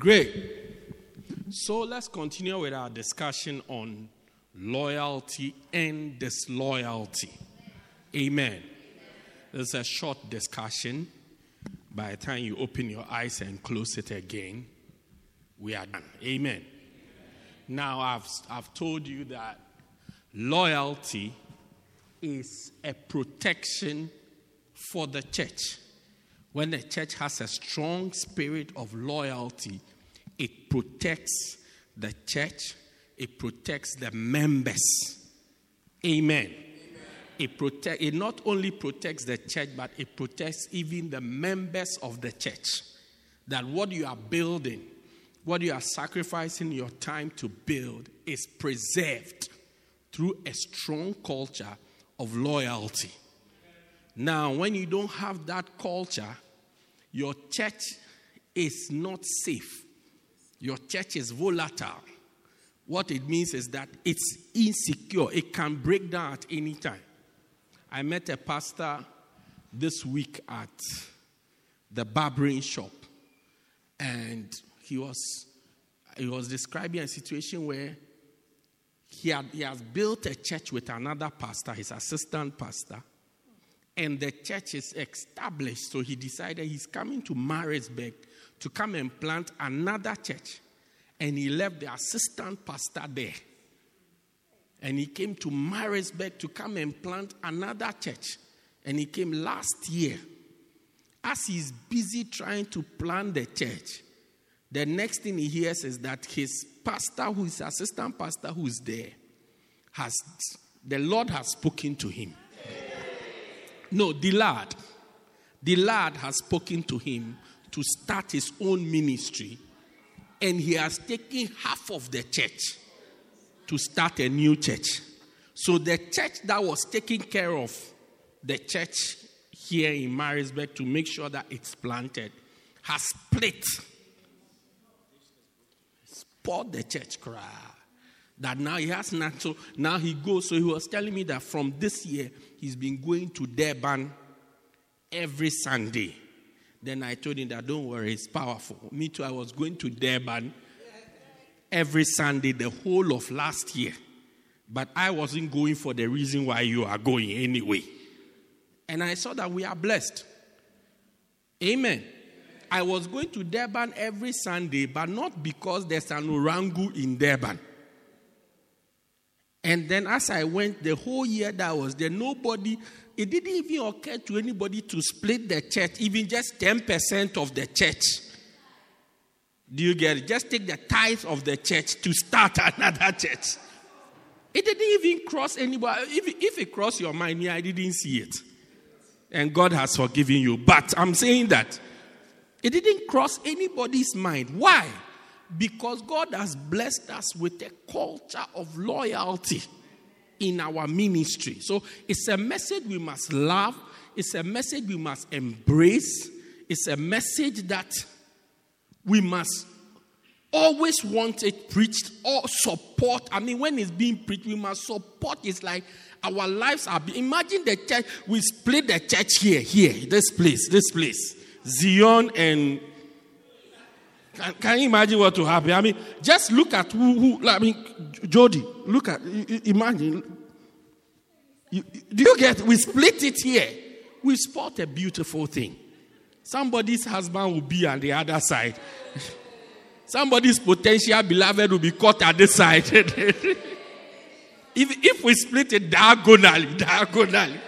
Great. So let's continue with our discussion on loyalty and disloyalty. Amen. It's a short discussion. By the time you open your eyes and close it again, we are done. Amen. Now, I've, I've told you that loyalty is a protection for the church. When the church has a strong spirit of loyalty, it protects the church, it protects the members. Amen. Amen. It, protect, it not only protects the church, but it protects even the members of the church. That what you are building, what you are sacrificing your time to build, is preserved through a strong culture of loyalty. Now, when you don't have that culture, your church is not safe. Your church is volatile. What it means is that it's insecure, it can break down at any time. I met a pastor this week at the barbering shop, and he was, he was describing a situation where he, had, he has built a church with another pastor, his assistant pastor, and the church is established. So he decided he's coming to Maritzburg to come and plant another church. And he left the assistant pastor there. And he came to Maritzburg to come and plant another church. And he came last year. As he's busy trying to plant the church, the next thing he hears is that his pastor, who is assistant pastor who's there, has the Lord has spoken to him. No, the lad. The lad has spoken to him to start his own ministry, and he has taken half of the church to start a new church. So the church that was taking care of the church here in Maritzburg to make sure that it's planted has split. Spoiled the church cry. That now he has not. So now he goes. So he was telling me that from this year he's been going to Durban every Sunday. Then I told him that don't worry, it's powerful. Me too, I was going to Durban every Sunday the whole of last year. But I wasn't going for the reason why you are going anyway. And I saw that we are blessed. Amen. I was going to Durban every Sunday, but not because there's an orangu in Durban. And then as I went the whole year that I was there, nobody, it didn't even occur to anybody to split the church, even just 10% of the church. Do you get it? Just take the tithe of the church to start another church. It didn't even cross anybody. If, if it crossed your mind, yeah, I didn't see it. And God has forgiven you. But I'm saying that it didn't cross anybody's mind. Why? Because God has blessed us with a culture of loyalty in our ministry. So it's a message we must love, it's a message we must embrace, it's a message that we must always want it preached or support. I mean, when it's being preached, we must support. It's like our lives are. Being, imagine the church. We split the church here, here, this place, this place, Zion and. Can, can you imagine what will happen? I mean, just look at who. who I mean, Jody. Look at. Imagine. You, do you get? We split it here. We spot a beautiful thing. Somebody's husband will be on the other side. Somebody's potential beloved will be caught at this side. if, if we split it diagonally, diagonally,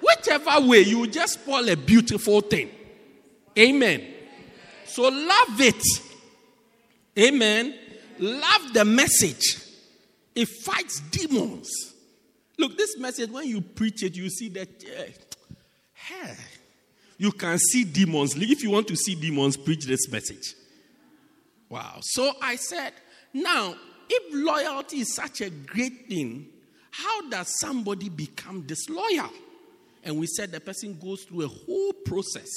whichever way, you just spoil a beautiful thing. Amen. So love it. Amen. Love the message. It fights demons. Look, this message, when you preach it, you see that, uh, hey, You can see demons. If you want to see demons, preach this message. Wow. So I said, now, if loyalty is such a great thing, how does somebody become disloyal? And we said the person goes through a whole process.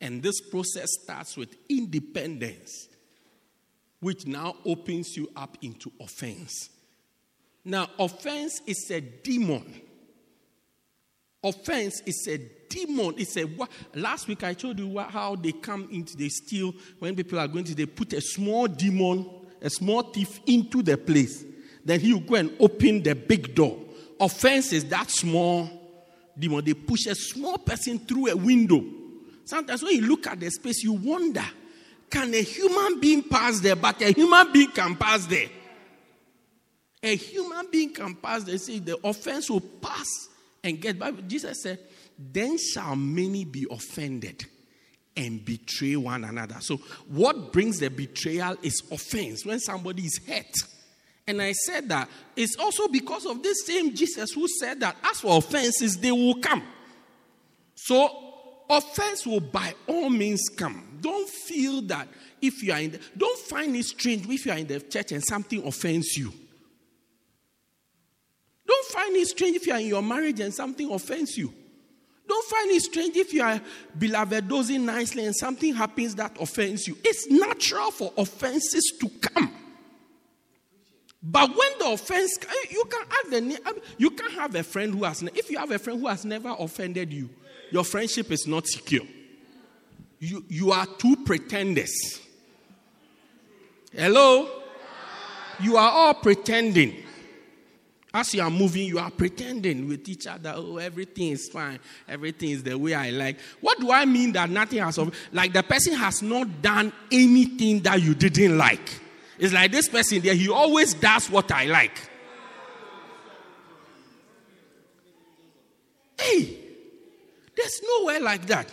And this process starts with independence, which now opens you up into offense. Now, offense is a demon. Offense is a demon. It's a last week I told you how they come into they steal when people are going to they put a small demon, a small thief into the place. Then he will go and open the big door. Offense is that small demon. They push a small person through a window. Sometimes when you look at the space, you wonder, can a human being pass there? But a human being can pass there. A human being can pass there. See, the offense will pass and get by. Jesus said, Then shall many be offended and betray one another. So, what brings the betrayal is offense when somebody is hurt. And I said that it's also because of this same Jesus who said that as for offenses, they will come. So, offense will by all means come. Don't feel that if you are in the, don't find it strange if you are in the church and something offends you. Don't find it strange if you are in your marriage and something offends you. Don't find it strange if you are beloved dozing nicely and something happens that offends you. It's natural for offenses to come. But when the offense, you can have the, you can have a friend who has, if you have a friend who has never offended you, your friendship is not secure. You, you are two pretenders. Hello? You are all pretending. As you are moving, you are pretending with each other, oh, everything is fine. Everything is the way I like. What do I mean that nothing has, like the person has not done anything that you didn't like? It's like this person there, he always does what I like. Hey, there's nowhere like that.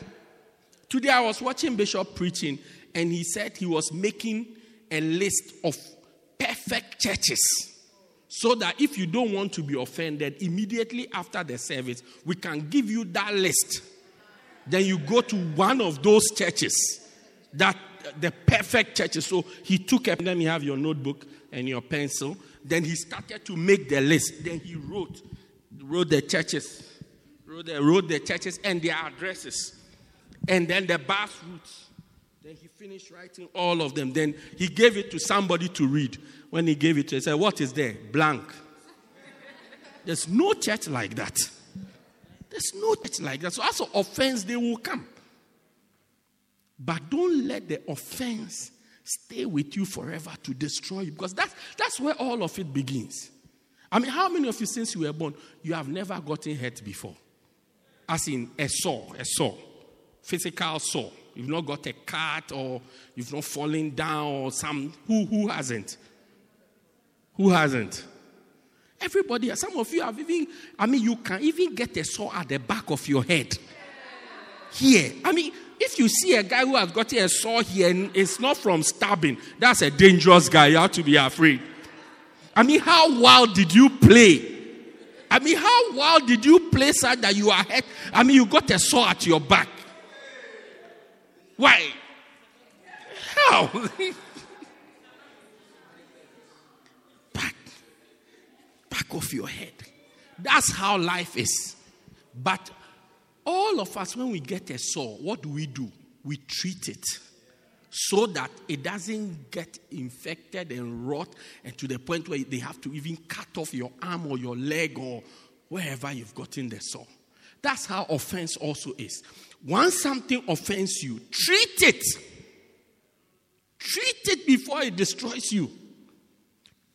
Today I was watching Bishop preaching, and he said he was making a list of perfect churches so that if you don't want to be offended, immediately after the service, we can give you that list. Then you go to one of those churches, that uh, the perfect churches. So he took a then you have your notebook and your pencil. Then he started to make the list. Then he wrote, wrote the churches, wrote the, wrote the churches and their addresses, and then the bus routes. Then he finished writing all of them. Then he gave it to somebody to read when he gave it to, he said, What is there? Blank. There's no church like that. There's no church like that. So, as an offense, they will come. But don't let the offense stay with you forever to destroy you because that's, that's where all of it begins. I mean, how many of you, since you were born, you have never gotten hurt before? As in a saw, a saw, physical saw. You've not got a cut or you've not fallen down or some. Who, who hasn't? Who hasn't? Everybody, some of you have even, I mean, you can even get a saw at the back of your head. Here. I mean, if you see a guy who has got a saw here and it's not from stabbing, that's a dangerous guy. You have to be afraid. I mean, how wild did you play? I mean, how wild did you play such that you are hurt? I mean, you got a sore at your back. Why? How? back of your head. That's how life is. But all of us, when we get a sore, what do we do? We treat it so that it doesn't get infected and rot and to the point where they have to even cut off your arm or your leg or wherever you've gotten the sore. That's how offense also is. Once something offends you, treat it. Treat it before it destroys you.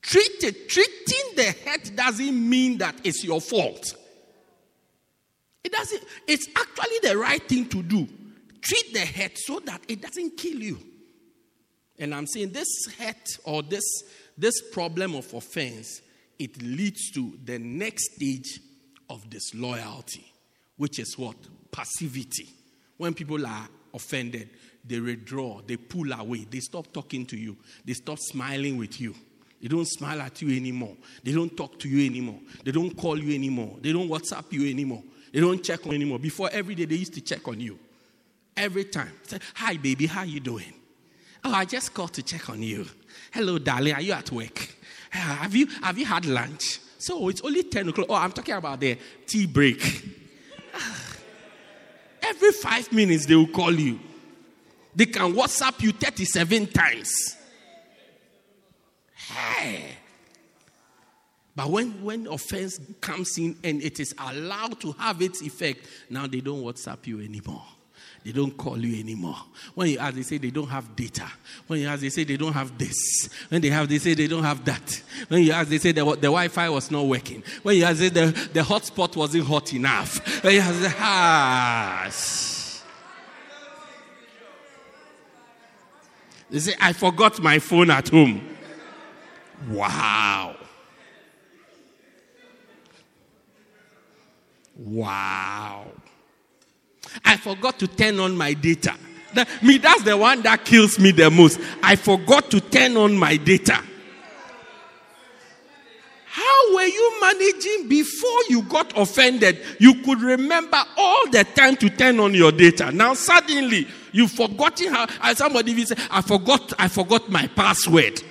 Treat it. Treating the hurt doesn't mean that it's your fault. It doesn't, it's actually the right thing to do. Treat the hurt so that it doesn't kill you. And I'm saying this hurt or this, this problem of offense, it leads to the next stage of disloyalty, which is what? Passivity. When people are offended, they withdraw, they pull away, they stop talking to you, they stop smiling with you. They don't smile at you anymore. They don't talk to you anymore. They don't call you anymore. They don't WhatsApp you anymore. They don't check on you anymore. Before every day, they used to check on you. Every time. Say, Hi, baby, how you doing? Oh, I just called to check on you. Hello, darling, are you at work? "Ah, Have you, have you had lunch? So it's only 10 o'clock. Oh, I'm talking about the tea break. Every five minutes, they will call you. They can WhatsApp you 37 times. Hey. But when, when offense comes in and it is allowed to have its effect, now they don't WhatsApp you anymore. They don't call you anymore. When you ask, they say they don't have data. When you ask, they say they don't have this. When they have, they say they don't have that. When you ask, they say the, the Wi Fi was not working. When you ask, they the, the hotspot wasn't hot enough. When you ask, ah. They say, I forgot my phone at home. Wow. Wow. I forgot to turn on my data. That, me, that's the one that kills me the most. I forgot to turn on my data. How were you managing before you got offended? You could remember all the time to turn on your data. Now suddenly you've forgotten how. And somebody will say, "I forgot. I forgot my password."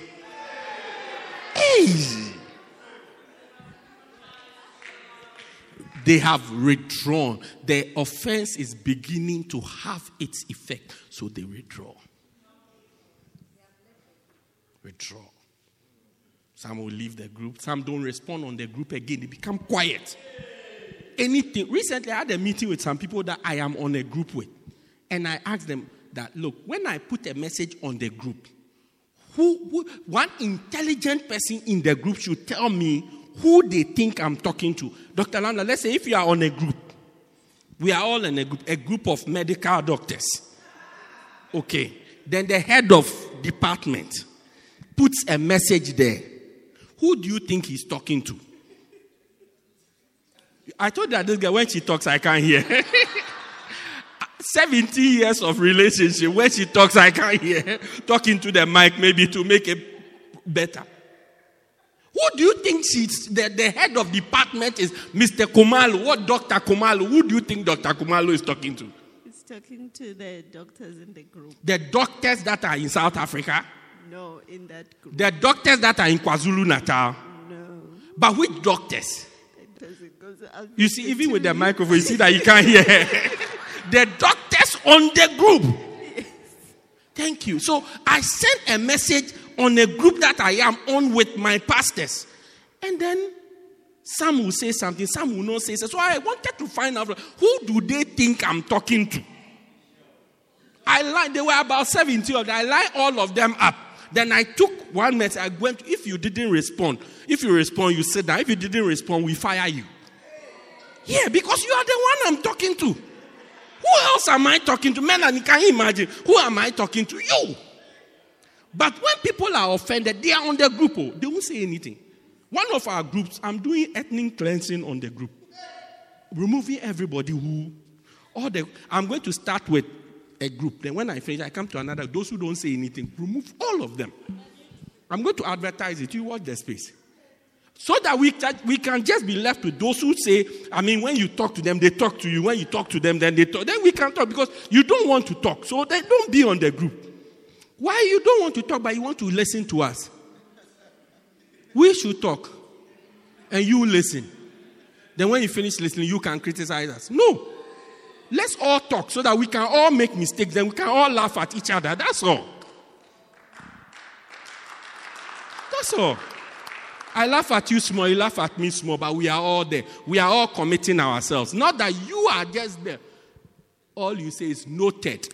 Hey. They have withdrawn. The offense is beginning to have its effect, so they withdraw. Withdraw. Some will leave the group. Some don't respond on the group again. They become quiet. Anything. Recently, I had a meeting with some people that I am on a group with. And I asked them that, look, when I put a message on the group, who, who one intelligent person in the group should tell me who they think I'm talking to. Dr. Lambda, let's say if you are on a group, we are all in a group, a group of medical doctors. Okay. Then the head of department puts a message there. Who do you think he's talking to? I told that this girl, when she talks, I can't hear. 70 years of relationship, when she talks, I can't hear. Talking to the mic, maybe to make it better. Who do you think she's the, the head of department is Mr. Khumalo? What Dr. Khumalo? Who do you think Dr. Khumalo is talking to? He's talking to the doctors in the group. The doctors that are in South Africa, No, in that group. the doctors that are in KwaZulu Natal. No. But which doctors? It doesn't go so I'll You see, even with the microphone, you see that you can't hear. the doctors on the group. Thank you. So I sent a message on a group that I am on with my pastors. And then some will say something, some will not say so. So I wanted to find out who do they think I'm talking to? I lined, there were about 70 of them. I lined all of them up. Then I took one message. I went, if you didn't respond, if you respond, you sit down. If you didn't respond, we fire you. Yeah, because you are the one I'm talking to. Who else am I talking to? And can you imagine? Who am I talking to? You. But when people are offended, they are on the group. Oh, they won't say anything. One of our groups, I'm doing ethnic cleansing on the group, removing everybody who, all the. I'm going to start with a group. Then when I finish, I come to another. Those who don't say anything, remove all of them. I'm going to advertise it. You watch the space. So that we, can- we can just be left with those who say, I mean, when you talk to them, they talk to you. When you talk to them, then they talk. Then we can talk because you don't want to talk. So then don't be on the group. Why you don't want to talk, but you want to listen to us? We should talk. And you listen. Then when you finish listening, you can criticize us. No. Let's all talk so that we can all make mistakes. Then we can all laugh at each other. That's all. That's all. I laugh at you small, you laugh at me small, but we are all there. We are all committing ourselves. Not that you are just there. All you say is noted.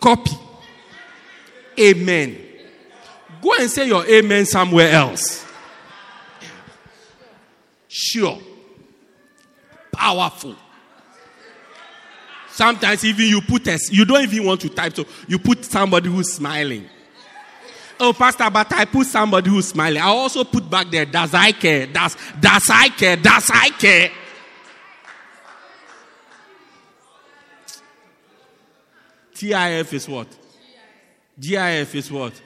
Copy. Amen. Go and say your amen somewhere else. Sure. Powerful. Sometimes even you put a, you don't even want to type, so you put somebody who's smiling. Oh, Pastor, but I put somebody who's smiling. I also put back there, does I care? Does, does I care? Does I care? TIF is what? GIF is what?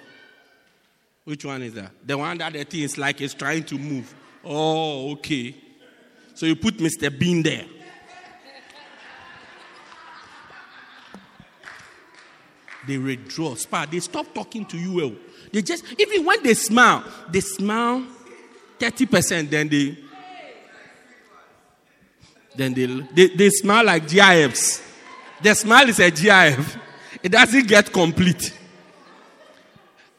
Which one is that? The one that the thing is like it's trying to move. Oh, okay. So you put Mr. Bean there. they withdraw. Spa, they stop talking to you. Well. They just, even when they smile, they smile 30%, then they, then they, they, they smile like GIFs. Their smile is a GIF. It doesn't get complete.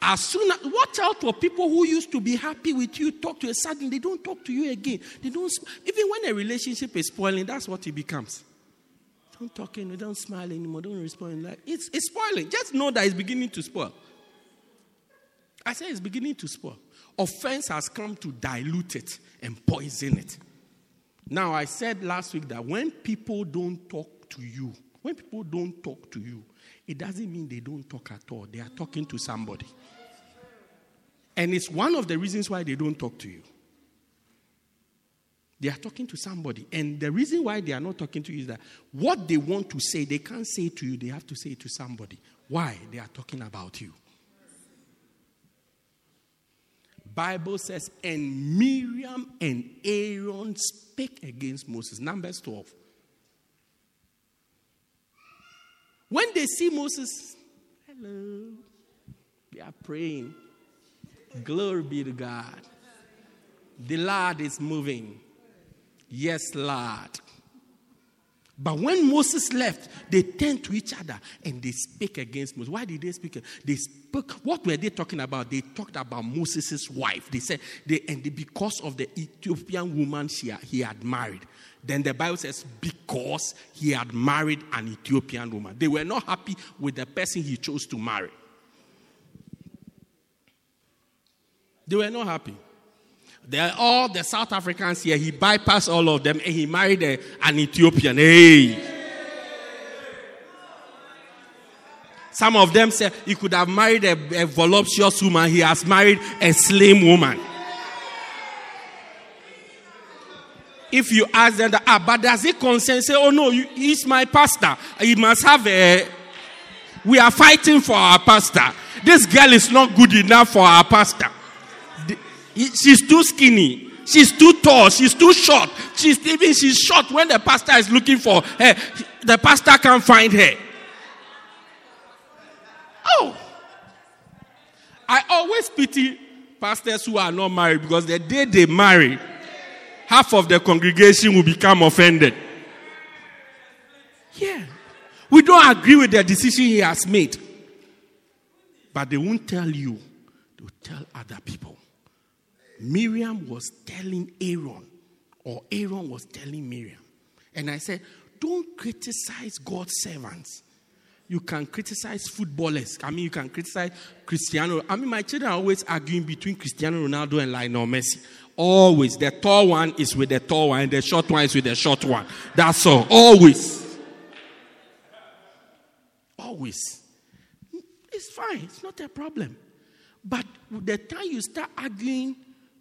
As soon as, watch out for people who used to be happy with you, talk to you, suddenly they don't talk to you again. They don't, even when a relationship is spoiling, that's what it becomes. Don't talk anymore, don't smile anymore, don't respond. Like it's, it's spoiling. Just know that it's beginning to spoil. I say it's beginning to spoil. Offense has come to dilute it and poison it. Now, I said last week that when people don't talk to you, when people don't talk to you, it doesn't mean they don't talk at all. They are talking to somebody. And it's one of the reasons why they don't talk to you. They are talking to somebody. And the reason why they are not talking to you is that what they want to say, they can't say to you, they have to say it to somebody. Why? They are talking about you. Bible says, and Miriam and Aaron spake against Moses. Numbers 12. When they see Moses, hello, they are praying. Glory be to God. The Lord is moving. Yes, Lord. But when Moses left, they turned to each other and they spake against Moses. Why did they speak? They spoke. What were they talking about? They talked about Moses' wife. They said, they, and because of the Ethiopian woman she, he had married. Then the Bible says, because he had married an Ethiopian woman. They were not happy with the person he chose to marry. They were not happy. They're all the South Africans here. He bypassed all of them and he married a, an Ethiopian. Hey. Some of them said he could have married a, a voluptuous woman. He has married a slim woman. If you ask them, that, ah, but does it concern? Say, oh no, he's my pastor. He must have a. We are fighting for our pastor. This girl is not good enough for our pastor. She's too skinny. She's too tall. She's too short. She's even she's short when the pastor is looking for her. The pastor can't find her. Oh. I always pity pastors who are not married because the day they marry, half of the congregation will become offended. Yeah. We don't agree with the decision he has made. But they won't tell you, they'll tell other people. Miriam was telling Aaron, or Aaron was telling Miriam. And I said, don't criticize God's servants. You can criticize footballers. I mean, you can criticize Cristiano. I mean, my children are always arguing between Cristiano Ronaldo and Lionel Messi. Always. The tall one is with the tall one, and the short one is with the short one. That's all. Always. Always. It's fine. It's not a problem. But the time you start arguing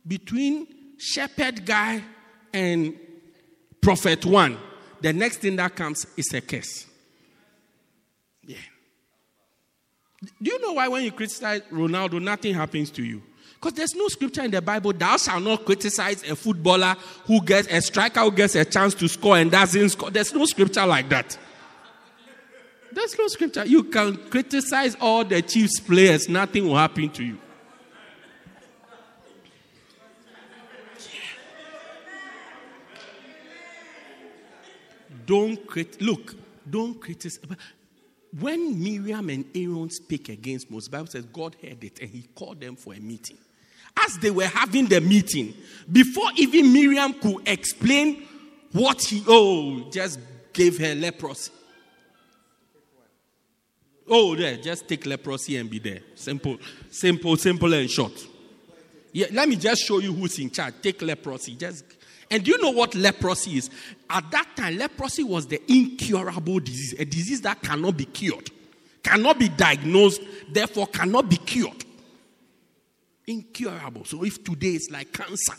between shepherd guy and prophet one, the next thing that comes is a curse. Yeah. Do you know why when you criticize Ronaldo, nothing happens to you? Because there's no scripture in the Bible, thou shalt not criticize a footballer who gets a striker who gets a chance to score and doesn't score. There's no scripture like that. There's no scripture. You can criticize all the Chiefs players, nothing will happen to you. Don't crit- look, don't criticize. When Miriam and Aaron speak against Moses, Bible says God heard it and he called them for a meeting. As they were having the meeting, before even Miriam could explain what he oh just gave her leprosy. Oh, there, just take leprosy and be there. Simple, simple, simple and short. Yeah, let me just show you who's in charge. Take leprosy. Just and do you know what leprosy is? At that time, leprosy was the incurable disease, a disease that cannot be cured, cannot be diagnosed, therefore cannot be cured. Incurable. So if today it's like cancer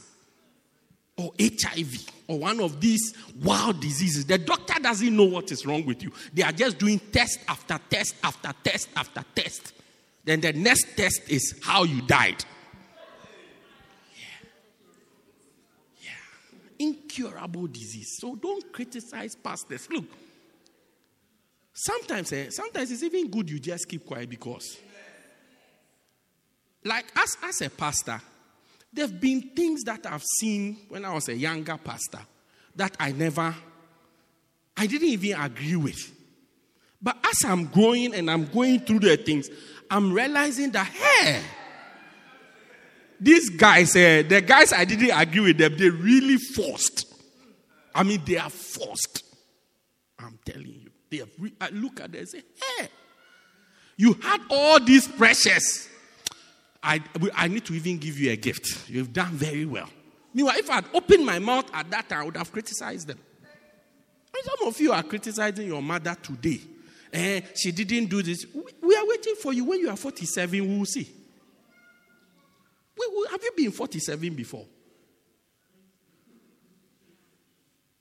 or HIV or one of these wild diseases, the doctor doesn't know what is wrong with you. They are just doing test after test after test after test. Then the next test is how you died. Incurable disease. So don't criticize pastors. Look, Sometimes, eh, sometimes it's even good you just keep quiet because, like, as, as a pastor, there have been things that I've seen when I was a younger pastor that I never, I didn't even agree with. But as I'm growing and I'm going through the things, I'm realizing that, hey, these guys, uh, the guys I didn't agree with them, they really forced. I mean, they are forced. I'm telling you. They have re- I look at them and say, hey, you had all these pressures. I, I need to even give you a gift. You've done very well. Meanwhile, if I had opened my mouth at that time, I would have criticized them. And some of you are criticizing your mother today. Eh, she didn't do this. We are waiting for you. When you are 47, we will see. We will, have you been 47 before?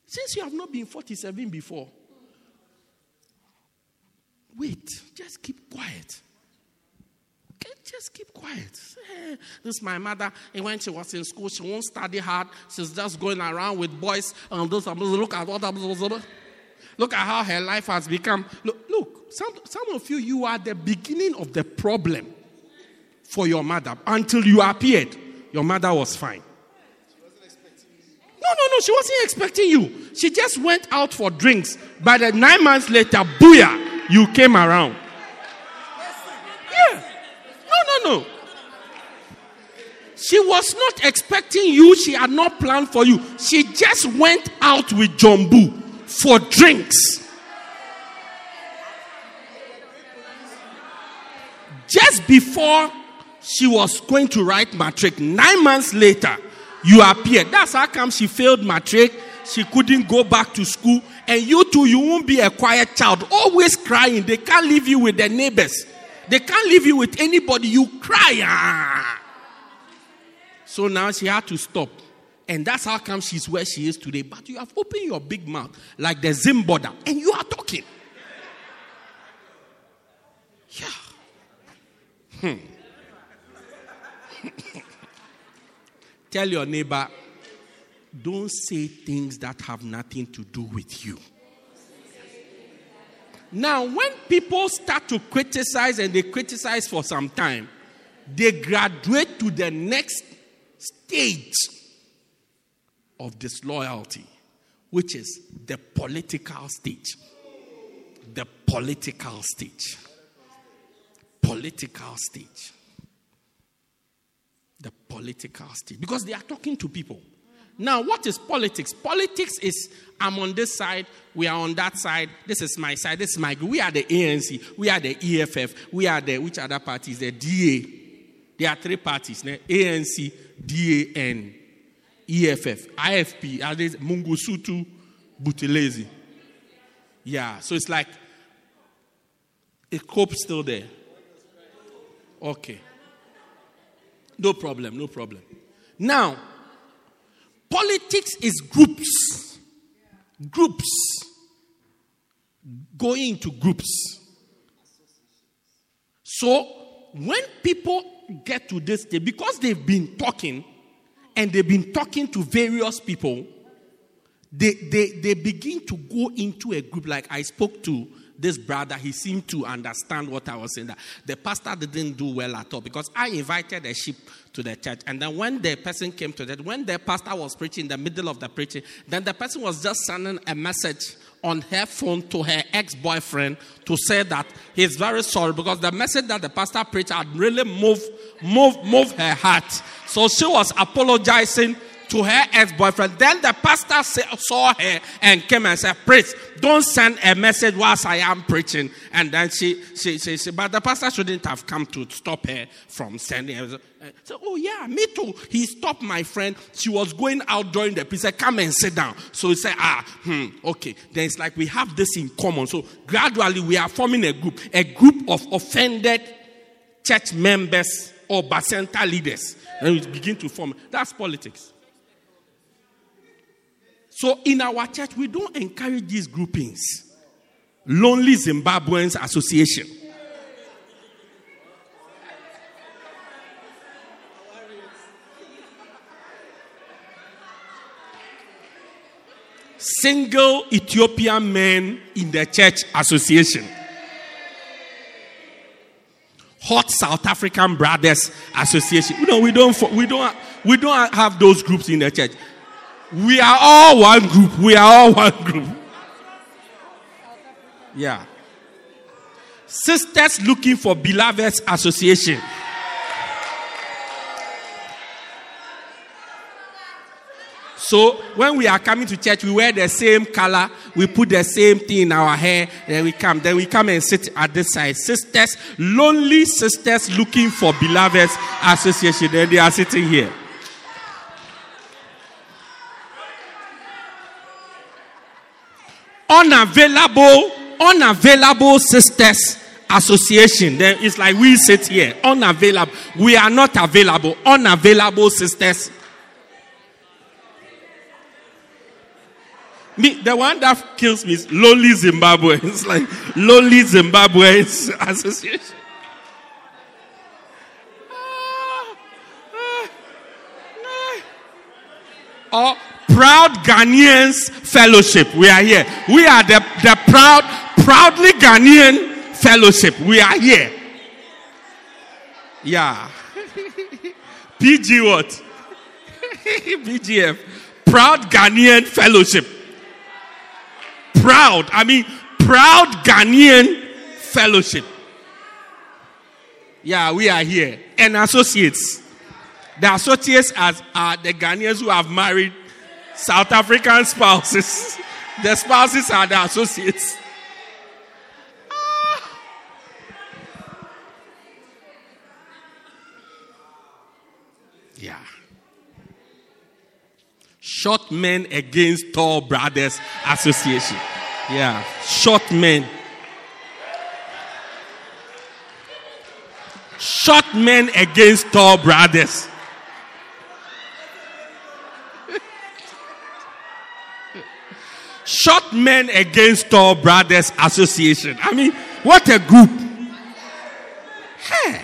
Since you have not been 47 before, wait, just keep quiet. Okay, just keep quiet. Hey, this is my mother. And when she was in school, she won't study hard. She's just going around with boys. And those look at what look at how her life has become. Look, look some, some of you, you are the beginning of the problem for your mother. Until you appeared, your mother was fine. No, no, no, she wasn't expecting you. She just went out for drinks. By the nine months later, booyah, you came around. Yeah. No, no, no. She was not expecting you. She had not planned for you. She just went out with Jumbu for drinks. Just before she was going to write matric, nine months later, you appeared. That's how come she failed matric. She couldn't go back to school. And you too, you won't be a quiet child, always crying. They can't leave you with their neighbors. They can't leave you with anybody. You cry. Ah. So now she had to stop. And that's how come she's where she is today. But you have opened your big mouth like the Zimboda and you are talking. Yeah. Hmm. Tell your neighbor, don't say things that have nothing to do with you. Now, when people start to criticize and they criticize for some time, they graduate to the next stage of disloyalty, which is the political stage. The political stage. Political stage. The political stage. Because they are talking to people. Now, what is politics? Politics is I'm on this side, we are on that side, this is my side, this is my. We are the ANC, we are the EFF, we are the which other parties? The DA. There are three parties, ANC, DA, and EFF. IFP, are they Mangosuthu Buthelezi. Yeah, so it's like a COPE still there. Okay. No problem, no problem. Now, Politics is groups. Groups. Going to groups. So, when people get to this day, because they've been talking and they've been talking to various people, they, they, they begin to go into a group like I spoke to this brother, he seemed to understand what I was saying. That the pastor didn't do well at all because I invited a sheep to the church. And then when the person came to that, when the pastor was preaching in the middle of the preaching, then the person was just sending a message on her phone to her ex-boyfriend to say that he's very sorry because the message that the pastor preached had really moved, moved, moved her heart. So she was apologizing to her ex boyfriend. Then the pastor saw her and came and said, Priest, don't send a message whilst I am preaching. And then she, she, she, she but the pastor shouldn't have come to stop her from sending her. So, oh, yeah, me too. He stopped my friend. She was going out during the He said, Come and sit down. So he said, Ah, hmm, okay. Then it's like we have this in common. So gradually we are forming a group, a group of offended church members or Bacenta leaders. And we begin to form. That's politics. So in our church, we don't encourage these groupings. Lonely Zimbabweans Association. Single Ethiopian Men in the Church Association. Hot South African Brothers Association. No, we don't. We don't. We don't have those groups in the church. We are all one group. We are all one group. Yeah. Sisters looking for beloveds association. So when we are coming to church, we wear the same color, we put the same thing in our hair, then we come. Then we come and sit at this side. Sisters, lonely sisters looking for beloveds association, then they are sitting here. Unavailable, unavailable sisters association. Then it's like we sit here, unavailable. We are not available, unavailable sisters Me, the one that kills me is Lonely Zimbabwe. It's like Lonely Zimbabwe Association. Ah, ah, ah. Or Proud Ghanaians Fellowship. We are here. We are the, the proud, proudly Ghanaian Fellowship. We are here. Yeah. PG what? PGF. Proud Ghanaian Fellowship proud. I mean, proud Ghanaian fellowship. Yeah, we are here. And associates. The associates as are the Ghanaians who have married South African spouses. The spouses are the associates. Ah. Yeah. Short Men Against Tall Brothers Association. Yeah, short men. Short men against tall brothers. Short men against tall brothers association. I mean, what a group. Hey.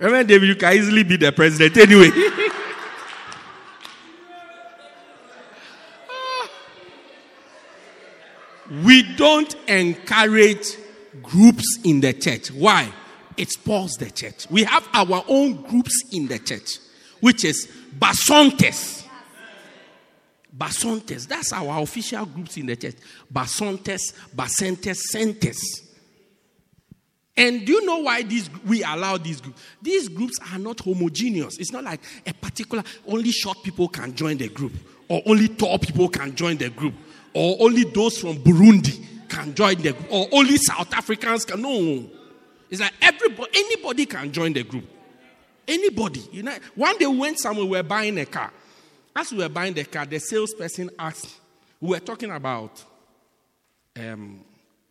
Remember, David, you can easily be the president anyway. We don't encourage groups in the church. Why? It spoils the church. We have our own groups in the church, which is Bacentas. Bacentas. That's our official groups in the church. Bacentas, Bacentas, Centes. And do you know why these we allow these groups? These groups are not homogeneous. It's not like a particular only short people can join the group or only tall people can join the group or only those from Burundi can join the group, or only South Africans can. No. It's like everybody, anybody can join the group. Anybody. You know, one day we went somewhere, we were buying a car. As we were buying the car, the salesperson asked, we were talking about, um,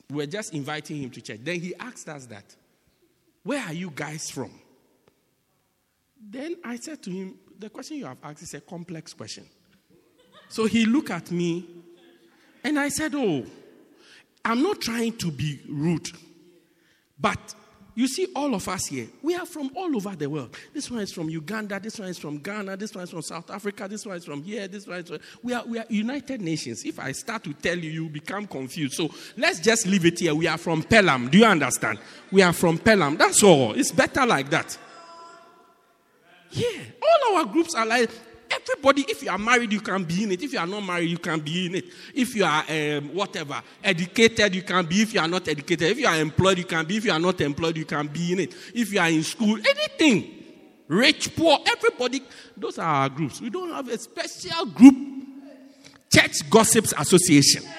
we were just inviting him to church. Then he asked us that, where are you guys from? Then I said to him, the question you have asked is a complex question. So he looked at me and I said, Oh, I'm not trying to be rude, but you see, all of us here, we are from all over the world. This one is from Uganda, this one is from Ghana, this one is from South Africa, this one is from here, this one is from. We are, we are United Nations. If I start to tell you, you become confused. So let's just leave it here. We are from Pelham. Do you understand? We are from Pelham. That's all. It's better like that. Yeah. All our groups are like Everybody, if you are married, you can be in it. If you are not married, you can be in it. If you are um, whatever, educated, you can be. If you are not educated, if you are employed, you can be. If you are not employed, you can be in it. If you are in school, anything. Rich, poor, everybody. Those are our groups. We don't have a special group. Church Gossips Association.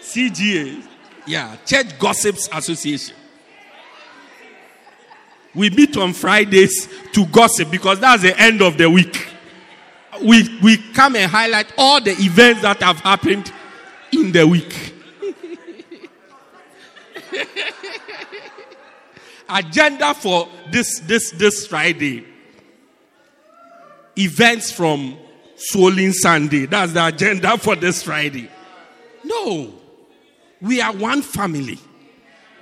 CGA. Yeah, Church Gossips Association. We meet on Fridays to gossip because that's the end of the week. We, we come and highlight all the events that have happened in the week. Agenda for this, this, this Friday. Events from Swollen Sunday. That's the agenda for this Friday. No. We are one family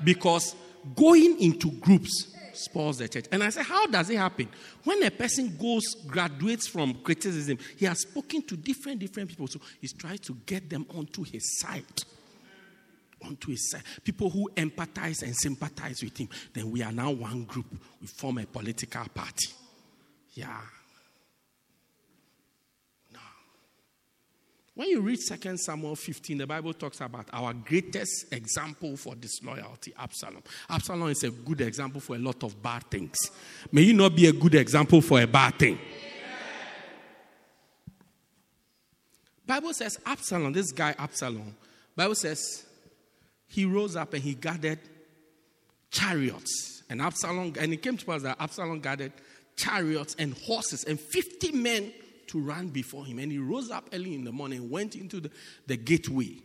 because going into groups spoils the church. And I said, How does it happen? When a person goes, graduates from criticism, he has spoken to different, different people. So he's trying to get them onto his side. Onto his side. People who empathize and sympathize with him. Then we are now one group. We form a political party. Yeah. When you read 2 Samuel 15, the Bible talks about our greatest example for disloyalty, Absalom. Absalom is a good example for a lot of bad things. May you not be a good example for a bad thing. Bible says Absalom, this guy Absalom, Bible says he rose up and he gathered chariots. And Absalom, and it came to pass that Absalom gathered chariots and horses and 50 men to run before him. And he rose up early in the morning, went into the, the gateway.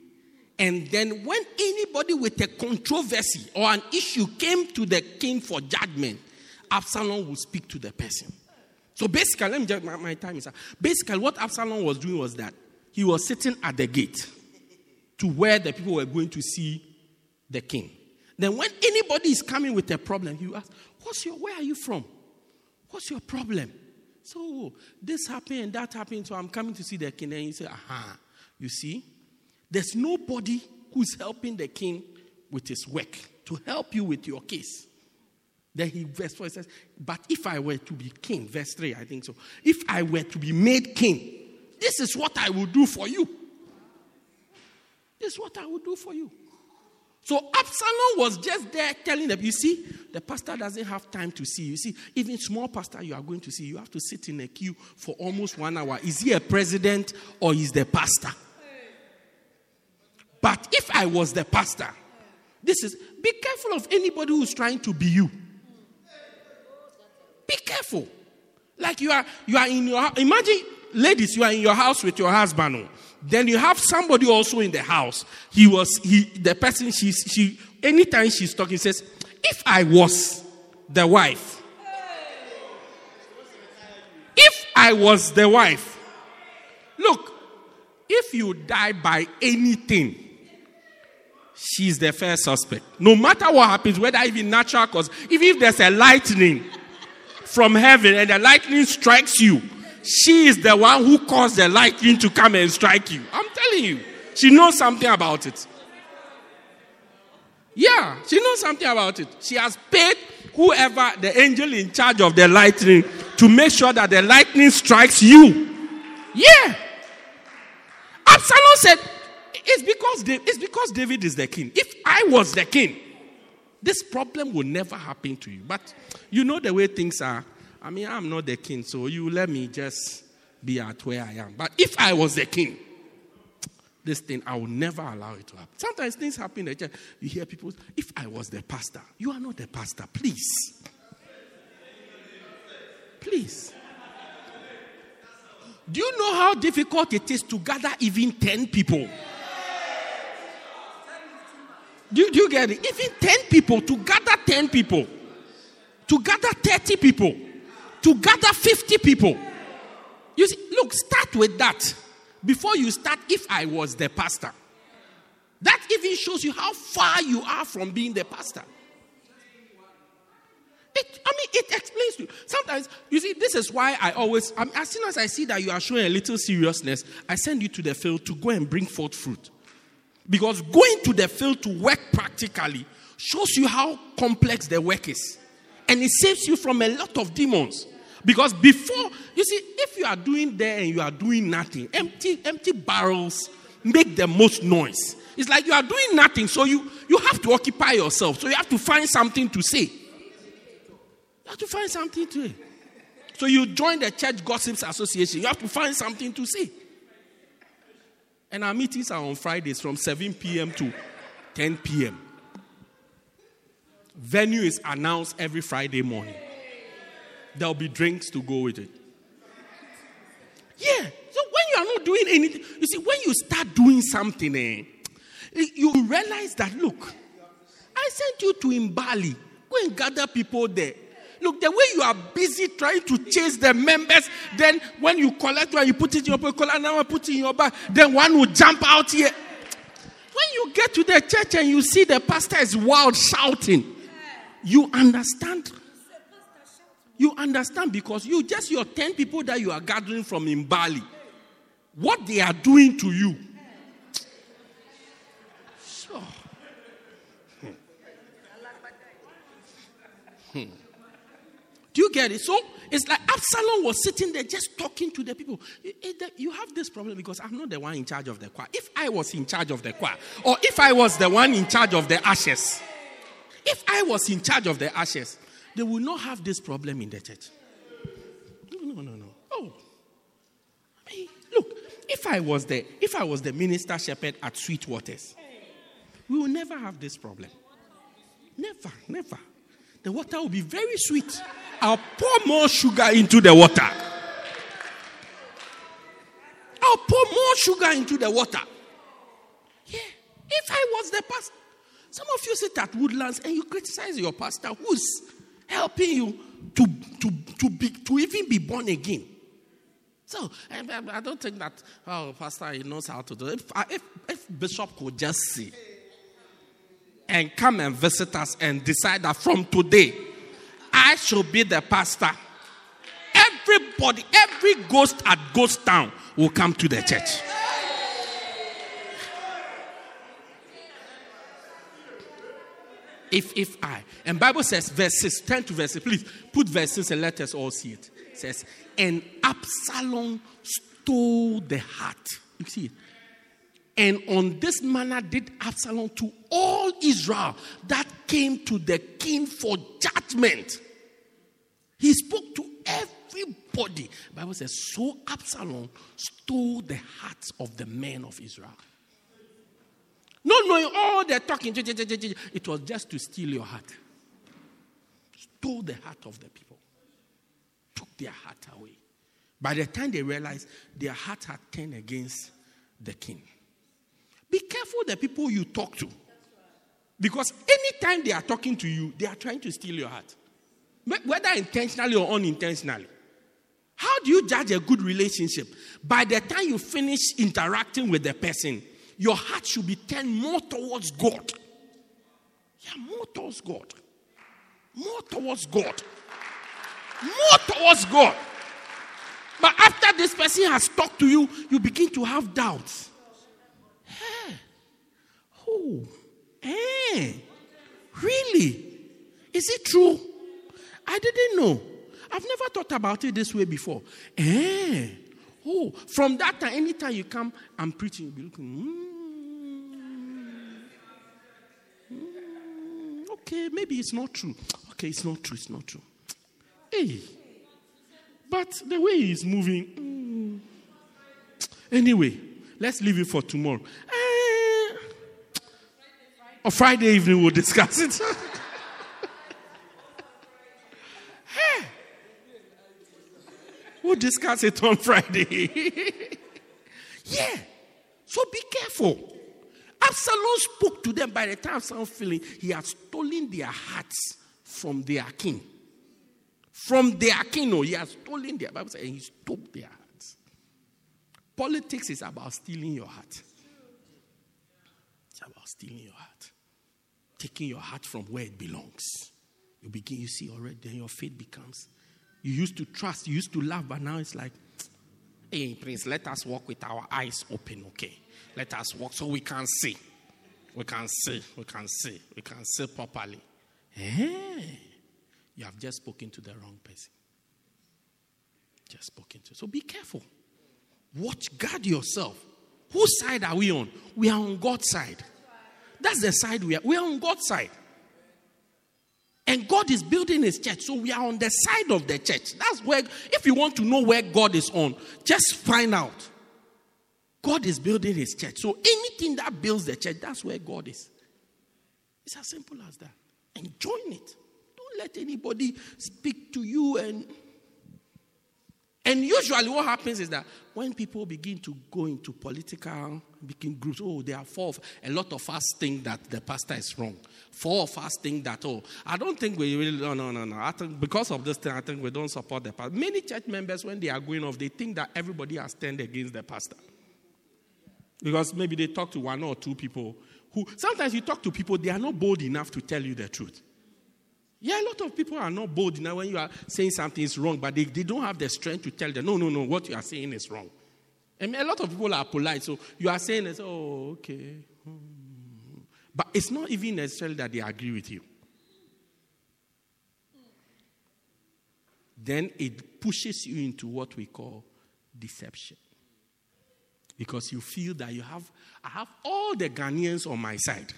And then, when anybody with a controversy or an issue came to the king for judgment, Absalom would speak to the person. So basically, let me just, my, my time is up. Basically, what Absalom was doing was that he was sitting at the gate to where the people were going to see the king. Then, when anybody is coming with a problem, he ask, "What's your? Where are you from? What's your problem?" So this happened and that happened. So I'm coming to see the king. And he said, "Aha! You see, there's nobody who's helping the king with his work to help you with your case." Then he verse 4 says, But if I were to be king, verse 3, I think so. If I were to be made king, this is what I will do for you. This is what I will do for you. So Absalom was just there telling them, you see, the pastor doesn't have time to see. You see, even small pastor you are going to see, you have to sit in a queue for almost one hour. Is he a president or is the pastor? But if I was the pastor, this is be careful of anybody who's trying to be you. Be careful. Like you are you are in your imagine ladies, you are in your house with your husband. Oh. Then you have somebody also in the house. He was he the person she she anytime she's talking says, if I was the wife, if I was the wife, look, if you die by anything, she's the first suspect. No matter what happens, whether even natural cause, even if there's a lightning from heaven and the lightning strikes you, she is the one who caused the lightning to come and strike you. I'm telling you, she knows something about it. Yeah, she knows something about it. She has paid whoever, the angel in charge of the lightning, to make sure that the lightning strikes you. Yeah. Absalom said, it's because, Da- it's because David is the king. If I was the king, this problem will never happen to you. But you know the way things are. I mean, I'm not the king, so you let me just be at where I am. But if I was the king, this thing, I will never allow it to happen. Sometimes things happen in the. You hear people, if I was the pastor, you are not the pastor, please. Please. Do you know how difficult it is to gather even 10 people? Do you, do you get it? Even 10 people, to gather 10 people, to gather 30 people, to gather 50 people. You see, look, start with that before you start. If I was the pastor, that even shows you how far you are from being the pastor. It, I mean, it explains to you. Sometimes, you see, this is why I always, I mean, as soon as I see that you are showing a little seriousness, I send you to the field to go and bring forth fruit. Because going to the field to work practically shows you how complex the work is. And it saves you from a lot of demons. Because before, you see, if you are doing there and you are doing nothing, empty, empty barrels make the most noise. It's like you are doing nothing, so you, you have to occupy yourself. So you have to find something to say. You have to find something to say. So you join the church gossips association. You have to find something to say. And our meetings are on Fridays from 7 p.m. to 10 p.m. Venue is announced every Friday morning. There'll be drinks to go with it. Yeah. So when you are not doing anything, you see, when you start doing something, eh, you realize that look, I sent you to Imbali. Go and gather people there. Look, the way you are busy trying to chase the members, then when you collect one, you put it in your pocket, now I put it in your bag, then one will jump out here. When you get to the church and you see the pastor is wild shouting, you understand You understand because you just your 10 people that you are gathering from Imbali, what they are doing to you. Sure. Hmm. Hmm. Do you get it? So it's like Absalom was sitting there just talking to the people. You have this problem because I'm not the one in charge of the choir. If I was in charge of the choir, or if I was the one in charge of the ashes, if I was in charge of the ashes, they will not have this problem in the church. No, no, no, no. Oh. I mean, look, if I was the if I was the minister shepherd at Sweet Waters, we will never have this problem. Never, never. The water will be very sweet. I'll pour more sugar into the water. I'll pour more sugar into the water. Yeah. If I was the pastor, some of you sit at Woodlands and you criticize your pastor who's helping you to, to, to, be, to even be born again. So I don't think that, oh, Pastor, he knows how to do it. If, if, if Bishop could just see and come and visit us and decide that from today, I should be the pastor. Everybody, every ghost at Ghost Town will come to the church. If if I and Bible says verses 10 to verses, please put verses and let us all see it. it says, and Absalom stole the heart. You see it. And on this manner did Absalom to all Israel that came to the king for judgment. He spoke to everybody. Bible says, so Absalom stole the hearts of the men of Israel. Not knowing all they're talking, it was just to steal your heart. Stole the heart of the people. Took their heart away. By the time they realized their heart had turned against the king. Be careful the people you talk to. Because anytime they are talking to you, they are trying to steal your heart. Whether intentionally or unintentionally. How do you judge a good relationship? By the time you finish interacting with the person, your heart should be turned more towards God. Yeah, more towards God. More towards God. More towards God. But after this person has talked to you, you begin to have doubts. Hey. Oh, hey. Really? Is it true? I didn't know. I've never thought about it this way before. Eh. Oh, from that time, anytime you come, I'm preaching, you'll be looking, mm, mm, okay, maybe it's not true. Okay, it's not true, it's not true. Hey, but the way he's moving, mm. anyway, let's leave it for tomorrow. Eh, or Friday evening, we'll discuss it. We'll discuss it on Friday. yeah. So be careful. Absalom spoke to them by the time Absalom feeling he had stolen their hearts from their king. From their king, no, he has stolen their Bible says he stole their hearts. Politics is about stealing your heart. It's about stealing your heart. Taking your heart from where it belongs. You begin, you see already, then your faith becomes you used to trust, you used to love, but now it's like, hey, Prince, let us walk with our eyes open, okay? Let us walk so we can see. We can see, we can see, we can see properly. Hey, you have just spoken to the wrong person. Just spoken to. So be careful. Watch, guard yourself. Whose side are we on? We are on God's side. That's the side we are. We are on God's side. And God is building his church. So we are on the side of the church. That's where, if you want to know where God is on, just find out. God is building his church. So anything that builds the church, that's where God is. It's as simple as that. And join it. Don't let anybody speak to you and and usually, what happens is that when people begin to go into political begin groups, oh, there are four. A lot of us think that the pastor is wrong. Four of us think that, oh, I don't think we really, no, no, no, no. I think because of this thing, I think we don't support the pastor. Many church members, when they are going off, they think that everybody has turned against the pastor. Because maybe they talk to one or two people who, sometimes you talk to people, they are not bold enough to tell you the truth. Yeah, a lot of people are not bold enough when you are saying something is wrong, but they, they don't have the strength to tell them, no, no, no, what you are saying is wrong. Mean, a lot of people are polite, so you are saying this, oh, okay. But it's not even necessarily that they agree with you. Then it pushes you into what we call deception. Because you feel that you have, I have all the Ghanaians on my side.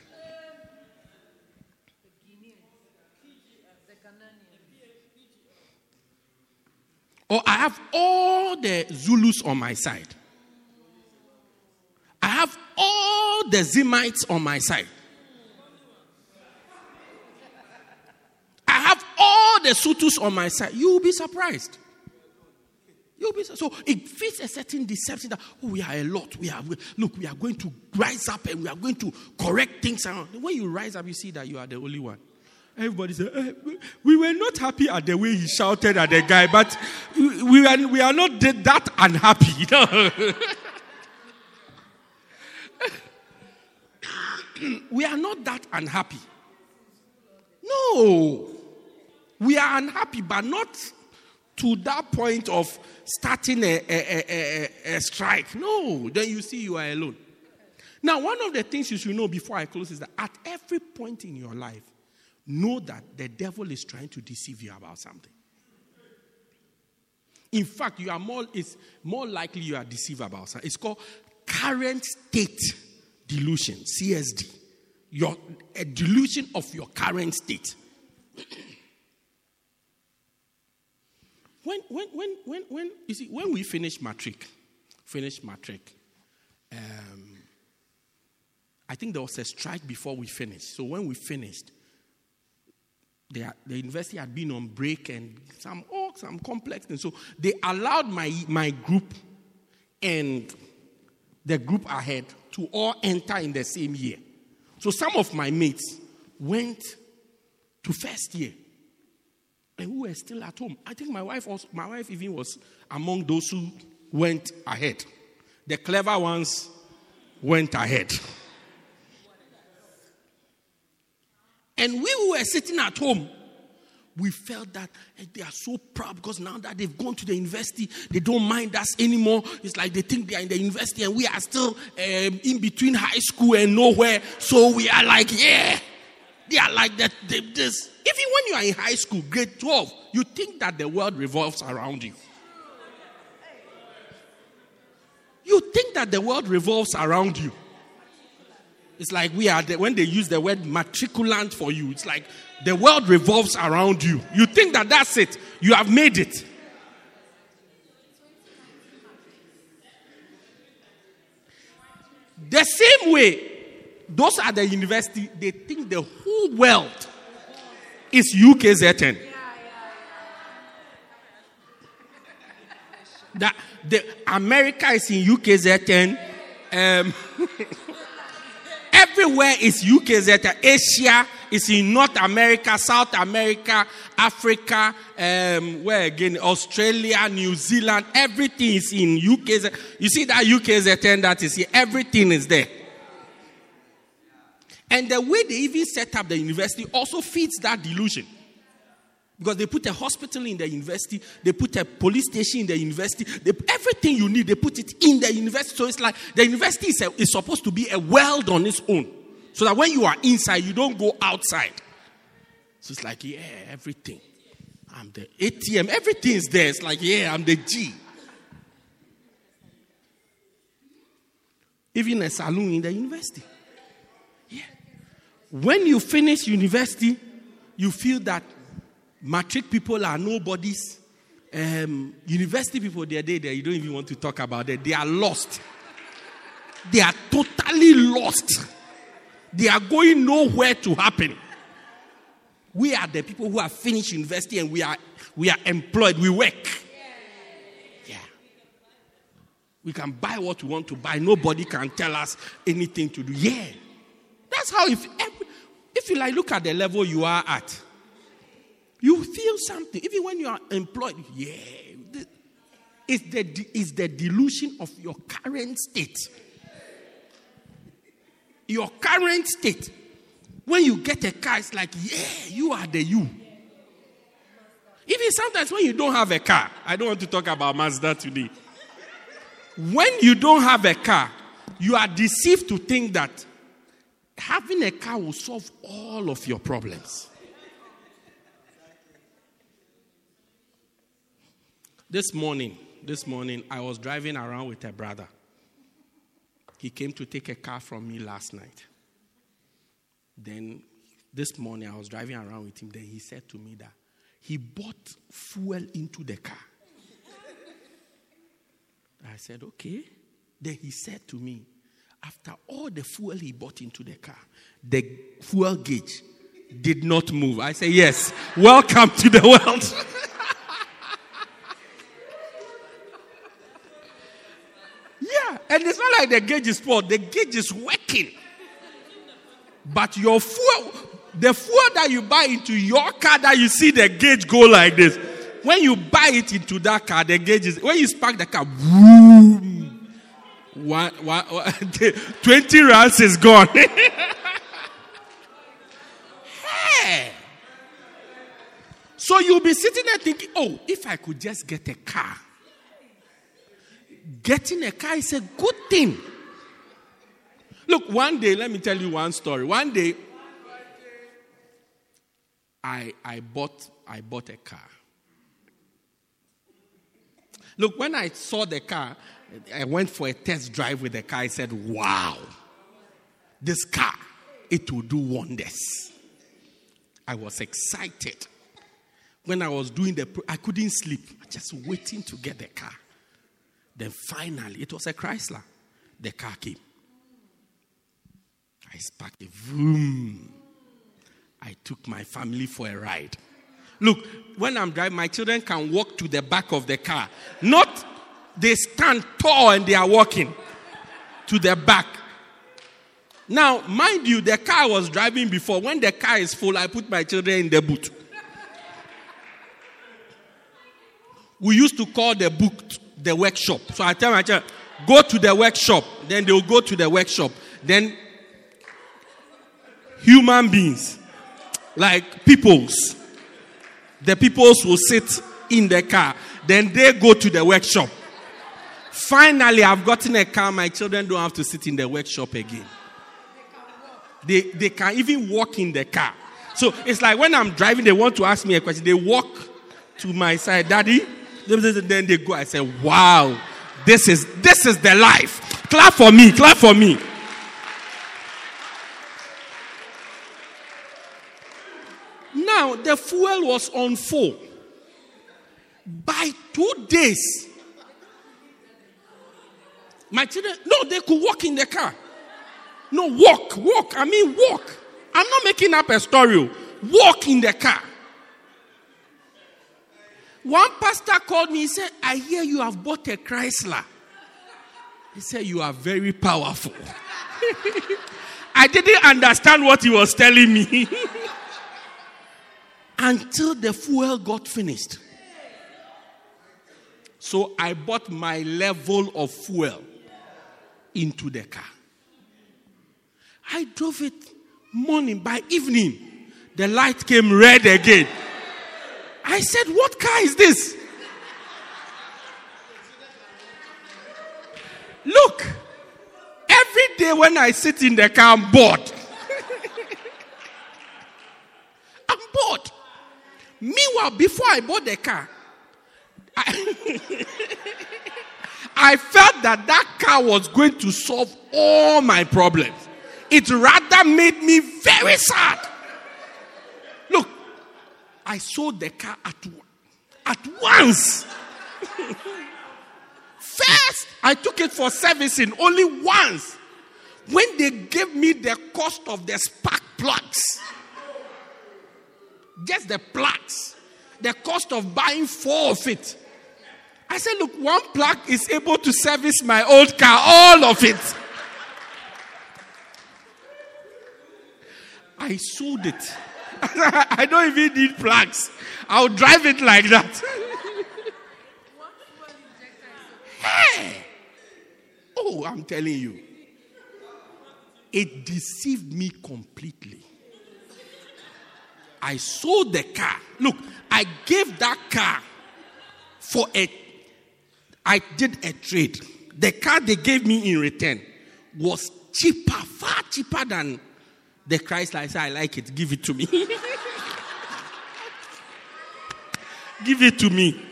Or I have all the Zulus on my side. I have all the Zimites on my side. I have all the Sutus on my side. You will be surprised. You'll be so it fits a certain deception that oh we are a lot. We are look, we are going to rise up and we are going to correct things around. When you rise up, you see that you are the only one. Everybody said, eh, We were not happy at the way he shouted at the guy, but we are, we are not that unhappy. We are not that unhappy. No. We are unhappy, but not to that point of starting a, a, a, a, strike. No. Then you see you are alone. Now, one of the things you should know before I close is that at every point in your life, know that the devil is trying to deceive you about something. In fact, you are more, it's more likely you are deceived about something. It's called current state delusion, CSD. Your, a delusion of your current state. When, when, when, when, when, you see, when we finish matric, finish matric, um, I think there was a strike before we finished. So when we finished, the, the university had been on break and some oh, some complex things. So they allowed my, my group and the group ahead to all enter in the same year. So some of my mates went to first year and we were still at home. I think my wife was my wife even was among those who went ahead. The clever ones went ahead. And we who were sitting at home, we felt that eh, they are so proud because now that they've gone to the university, they don't mind us anymore. It's like they think they are in the university and we are still um, in between high school and nowhere. So we are like, yeah. They are like that. They, this. Even when you are in high school, grade 12, you think that the world revolves around you. You think that the world revolves around you. It's like we are, the, when they use the word matriculant for you, it's like the world revolves around you. You think that that's it. You have made it. The same way, those at the university, they think the whole world is UKZN. That the America is in UKZN. Um, Everywhere is UKZ. Asia is in North America, South America, Africa, um, where again, Australia, New Zealand. Everything is in UKZ. You see that UKZ that is here. Everything is there. And the way they even set up the university also feeds that delusion. Because they put a hospital in the university, they put a police station in the university, they, everything you need, they put it in the university. So it's like the university is, a, is supposed to be a world on its own. So that when you are inside, you don't go outside. So it's like, yeah, everything. I'm the ATM, everything is there. It's like, yeah, I'm the G. Even a saloon in the university. When you finish university, you feel that Matric people are nobodies. Um, university people, they're there, you don't even want to talk about it. They are lost. They are totally lost. They are going nowhere to happen. We are the people who have finished university and we are we are employed. We work. Yeah. We can buy what we want to buy. Nobody can tell us anything to do. Yeah. That's how if if you like look at the level you are at you feel something. Even when you are employed, yeah. It's the, it's the delusion of your current state. Your current state. When you get a car, it's like, yeah, you are the you. Even sometimes when you don't have a car, I don't want to talk about Mazda today. When you don't have a car, you are deceived to think that having a car will solve all of your problems. This morning, this morning, I was driving around with a brother. He came to take a car from me last night. Then this morning, I was driving around with him. Then he said to me that he bought fuel into the car. I said, okay. Then he said to me, after all the fuel he bought into the car, the fuel gauge did not move. I said, yes, welcome to the world. yeah, and it's not like the gauge is poor, the gauge is working. But your fuel, the fuel that you buy into your car that you see the gauge go like this, when you buy it into that car, the gauge is, when you spark the car, one, one, one, 20 rounds is gone. hey. So you'll be sitting there thinking, oh, if I could just get a car. Getting a car is a good thing. Look, one day, let me tell you one story. One day, I, I, bought, I bought a car. Look, when I saw the car, I went for a test drive with the car. I said, Wow, this car, it will do wonders. I was excited. When I was doing the, I couldn't sleep, just waiting to get the car. Then finally, it was a Chrysler. The car came. I sparked it. Vroom. I took my family for a ride. Look, when I'm driving, my children can walk to the back of the car. Not they stand tall and they are walking to the back. Now, mind you, the car I was driving before, when the car is full, I put my children in the boot. We used to call the book the workshop. So I tell my child, go to the workshop. Then they'll go to the workshop. Then human beings, like peoples, the peoples will sit in the car. Then they go to the workshop. Finally, I've gotten a car. My children don't have to sit in the workshop again. They, they can even walk in the car. So it's like when I'm driving, they want to ask me a question. They walk to my side, Daddy. Then they go. I say, Wow, this is this is the life. Clap for me, clap for me. Now the fuel was on full. By two days, my children, no, they could walk in the car. No, walk, walk. I mean, walk. I'm not making up a story. Oh. Walk in the car. One pastor called me. He said, I hear you have bought a Chrysler. He said, You are very powerful. I didn't understand what he was telling me until the fuel got finished. So I bought my level of fuel into the car. I drove it morning by evening. The light came red again. I said, What car is this? Look, every day when I sit in the car, I'm bored. I'm bored. Meanwhile, before I bought the car, I, I felt that that car was going to solve all my problems. It rather made me very sad. Look, I sold the car at, at once. First, I took it for servicing only once. When they gave me the cost of the spark plugs, just the plugs, the cost of buying four of it. I said, look, one plug is able to service my old car, all of it. I sold it. I don't even need plugs. I'll drive it like that. hey! Oh, I'm telling you. It deceived me completely. I sold the car. Look, I gave that car for a, I did a trade. The car they gave me in return was cheaper, far cheaper than the Chrysler. I said, I like it, give it to me. give it to me.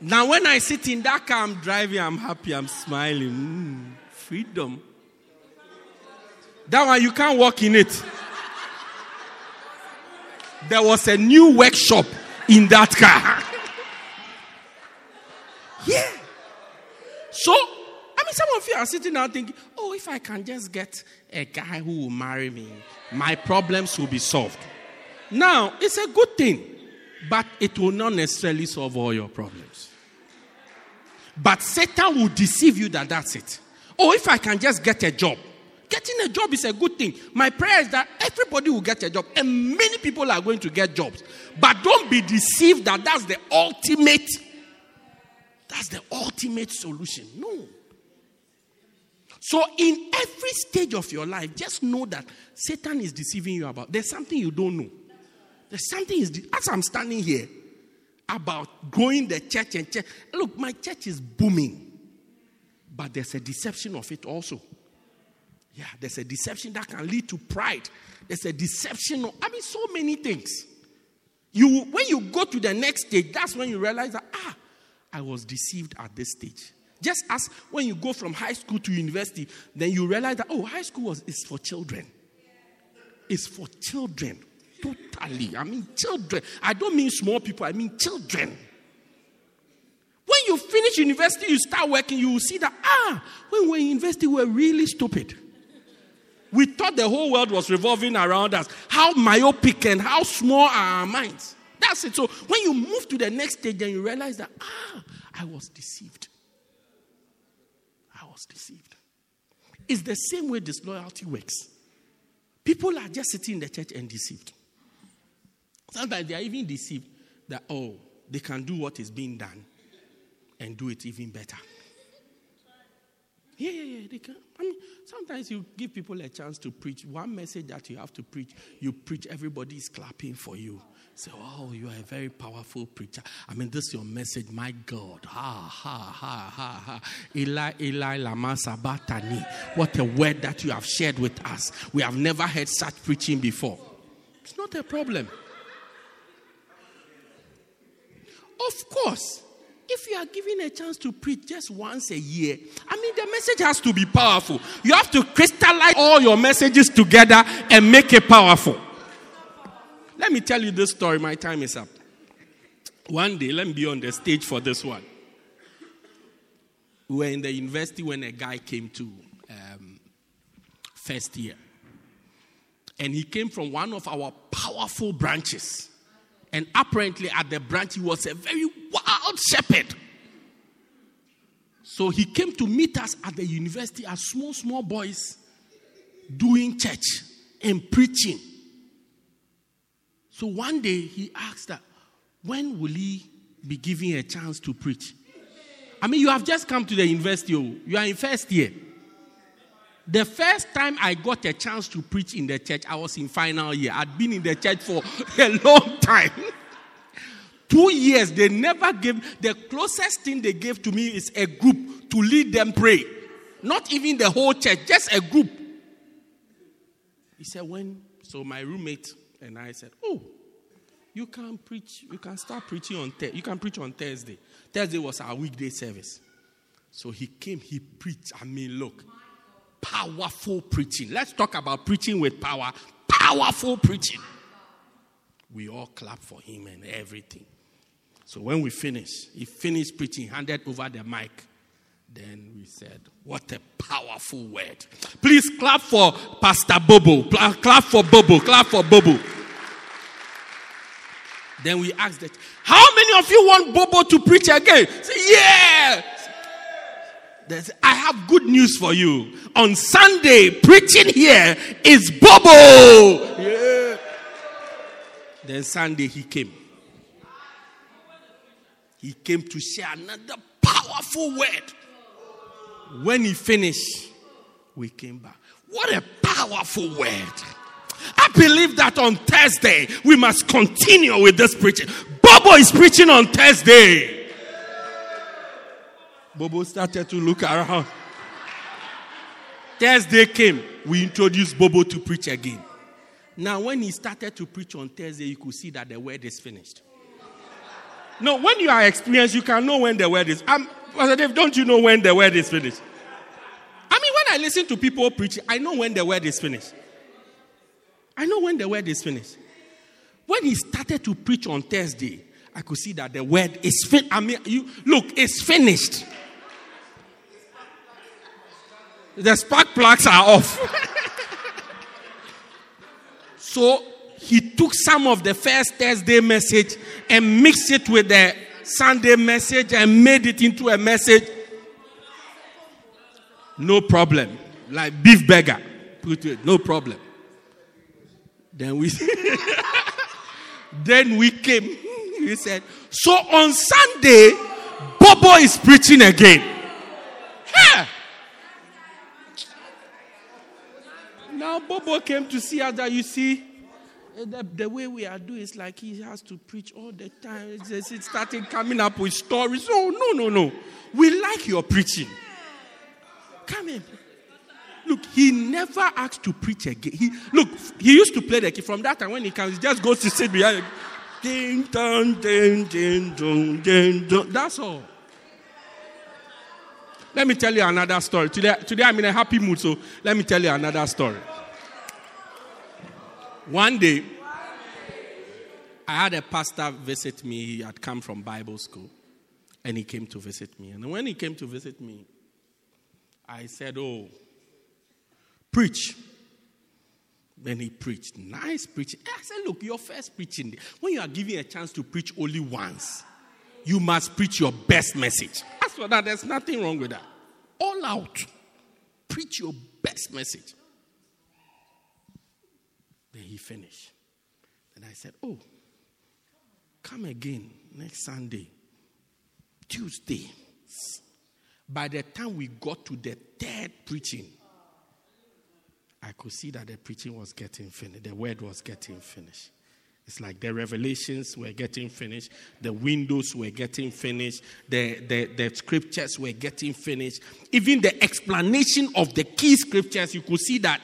Now, when I sit in that car, I'm driving, I'm happy, I'm smiling. Mm, freedom. That one, you can't walk in it. There was a new workshop in that car. yeah. So, I mean, some of you are sitting now thinking, oh, if I can just get a guy who will marry me, my problems will be solved. Now, it's a good thing, but it will not necessarily solve all your problems. But Satan will deceive you that that's it. Oh, if I can just get a job. Getting a job is a good thing. My prayer is that everybody will get a job, and many people are going to get jobs. But don't be deceived that that's the ultimate. That's the ultimate solution. No. So, in every stage of your life, just know that Satan is deceiving you about. There's something you don't know. There's something is as I'm standing here about growing the church and church. Look, my church is booming, but there's a deception of it also. Yeah, there's a deception that can lead to pride. There's a deception of, I mean, so many things. You, when you go to the next stage, that's when you realize that, ah, I was deceived at this stage. Just as when you go from high school to university, then you realize that, oh, high school was, is for children. It's for children. Totally. I mean, children. I don't mean small people, I mean children. When you finish university, you start working, you will see that, ah, when we were in university, we were really stupid. We thought the whole world was revolving around us. How myopic and how small are our minds. That's it. So when you move to the next stage, then you realize that, ah, I was deceived. Was deceived. It's the same way disloyalty works. People are just sitting in the church and deceived. Sometimes they are even deceived that, oh, they can do what is being done and do it even better. Yeah, yeah, yeah, they can. I mean, sometimes you give people a chance to preach. One message that you have to preach, you preach, everybody is clapping for you. Say, oh, you are a very powerful preacher. I mean, this is your message, my God. Ha, ha, ha, ha, ha. Eli, Eli, lama sabachthani. What a word that you have shared with us. We have never heard such preaching before. It's not a problem. Of course, if you are given a chance to preach just once a year, I mean, the message has to be powerful. You have to crystallize all your messages together and make it powerful. Let me tell you this story. My time is up. One day, let me be on the stage for this one. We were in the university when a guy came to um, first year. And he came from one of our powerful branches. And apparently, at the branch, he was a very wild shepherd. So he came to meet us at the university as small, small boys doing church and preaching. So one day he asked that, when will he be given a chance to preach? I mean, you have just come to the university, oh, you are in first year. The first time I got a chance to preach in the church, I was in final year. I'd been in the church for a long time. Two years, they never gave, the closest thing they gave to me is a group to lead them pray. Not even the whole church, just a group. He said, when, so my roommate and I said, oh, you can preach, you can start preaching on, th- you can preach on Thursday. Thursday was our weekday service. So he came, he preached. I mean, look, powerful preaching. Let's talk about preaching with power. Powerful preaching. We all clap for him and everything. So when we finished, he finished preaching, handed over the mic. Then we said, What a powerful word. Please clap for Pastor Bobo. Clap for Bobo. Clap for Bobo. Then we asked that, How many of you want Bobo to preach again? Say, Yeah. I have good news for you. On Sunday, preaching here is Bobo. Yeah. Then Sunday he came. He came to share another powerful word. When he finished, we came back. What a powerful word. I believe that on Thursday we must continue with this preaching. Bobo is preaching on Thursday. Bobo started to look around. Thursday came, we introduced Bobo to preach again. Now, when he started to preach on Thursday, you could see that the word is finished. No, when you are experienced, you can know when the word is. Um, Pastor Dave, don't you know when the word is finished? I mean, when I listen to people preaching, I know when the word is finished. I know when the word is finished. When he started to preach on Thursday, I could see that the word is finished. I mean, you look, it's finished. The spark plugs are off. so he took some of the first Thursday message and mixed it with the Sunday message and made it into a message. No problem. Like beef burger. Put it, no problem. Then we then we came. We said, so on Sunday, Bobo is preaching again. Yeah. Now Bobo came to see us that you see the, the, way we are doing is like he has to preach all the time. It's, it's starting coming up with stories. Oh, no, no, no. We like your preaching. Come in. Look, he never asked to preach again. He, look, he used to play the key. From that time when he comes, he just goes to sit behind. Ding, dong, ding, ding, dong, ding, dong. That's all. Let me tell you another story. Today, today I'm in a happy mood, so let me tell you another story. One day, I had a pastor visit me. He had come from Bible school, and he came to visit me. And when he came to visit me, I said, Oh, preach. Then he preached. Nice preaching. I said, Look, your first preaching, when you are given a chance to preach only once, you must preach your best message. As for that, there's nothing wrong with that. All out. Preach your best message. He finished. Then I said, Oh, come again next Sunday, Tuesday. By the time we got to the third preaching, I could see that the preaching was getting finished, the word was getting finished. It's like the revelations were getting finished, the windows were getting finished, the, the, the scriptures were getting finished. Even the explanation of the key scriptures, you could see that.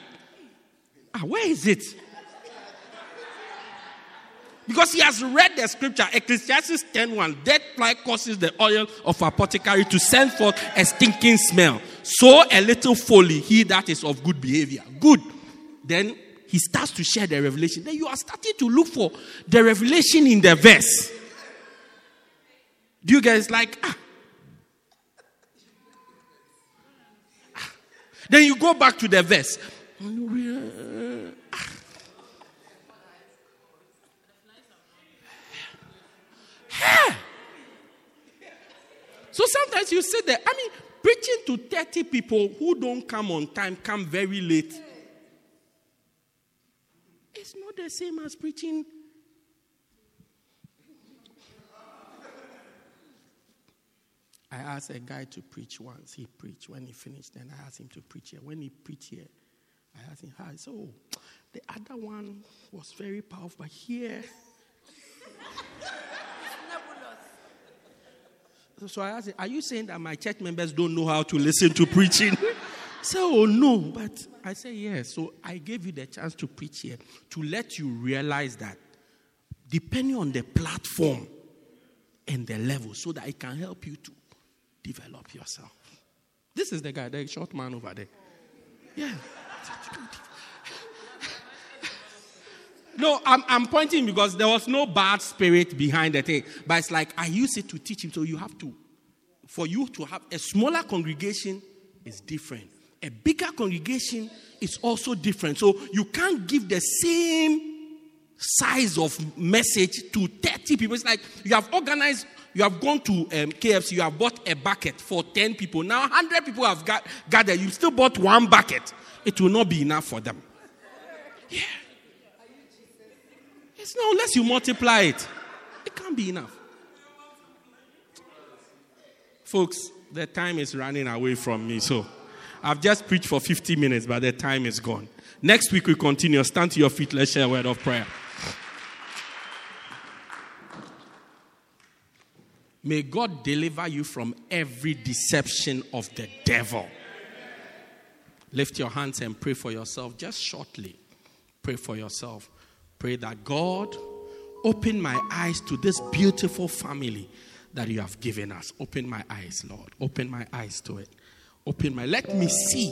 Ah, where is it? Because he has read the scripture, Ecclesiastes 10:1. Death like causes the oil of apothecary to send forth a stinking smell. So a little folly, he that is of good behavior. Good. Then he starts to share the revelation. Then you are starting to look for the revelation in the verse. Do you guys like ah? ah. Then you go back to the verse. Eh! So sometimes you sit there. I mean, preaching to 30 people who don't come on time, come very late. It's not the same as preaching. I asked a guy to preach once. He preached. When he finished, then I asked him to preach here. When he preached here, I asked him how. So the other one was very powerful, but here. So I asked Are you saying that my church members don't know how to listen to preaching? so, oh, no. But I said, Yes. So I gave you the chance to preach here to let you realize that depending on the platform and the level, so that it can help you to develop yourself. This is the guy, the short man over there. Yeah. No, I'm, I'm pointing because there was no bad spirit behind the thing. But it's like I use it to teach him. So you have to, for you to have a smaller congregation is different. A bigger congregation is also different. So you can't give the same size of message to 30 people. It's like you have organized, you have gone to um, KFC, you have bought a bucket for 10 people. Now 100 people have got, gathered. You still bought one bucket. It will not be enough for them. Yeah. It's not unless you multiply it. It can't be enough. Folks, the time is running away from me, so I've just preached for 50 minutes, but the time is gone. Next week we continue. Stand to your feet. Let's share a word of prayer. May God deliver you from every deception of the devil. Lift your hands and pray for yourself just shortly. Pray for yourself. Pray that God open my eyes to this beautiful family that you have given us. Open my eyes, Lord. Open my eyes to it. Open my let me see.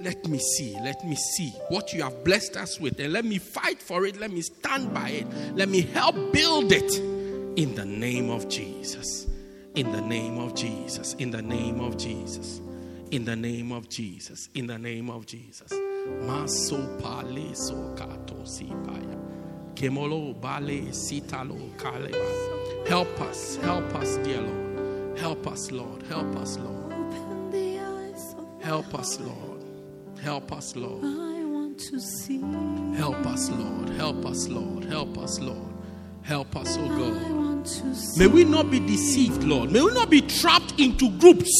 Let me see. Let me see what you have blessed us with and let me fight for it. Let me stand by it. Let me help build it in the name of Jesus. In the name of Jesus. In the name of Jesus. In the name of Jesus. In the name of Jesus. Maso pale so kato sipaya. Kemolo bale sitalo kaleba. Help us, help us, dear Lord. Help us, Lord. Help us, Lord. Open the eyes of Help us, Lord. Help us, Lord. I want to see. Help us, Lord. Help us, Lord. Help us, Lord. Help us, oh God. want to see. May we not be deceived, Lord. May we not be trapped into groups.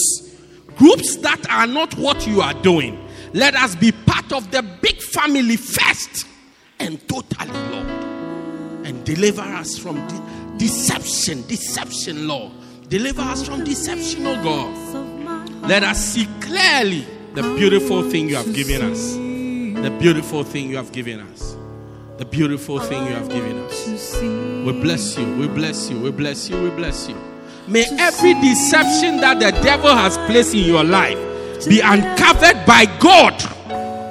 Groups that are not what you are doing. Let us be part of the big family first and totally, Lord. And deliver us from de- deception. Deception, Lord. Deliver us from deception, oh God. Let us see clearly the beautiful thing you have given us. The beautiful thing you have given us. The beautiful thing you have given us. We bless you. We bless you. We bless you. We bless you. May every deception that the devil has placed in your life be uncovered by God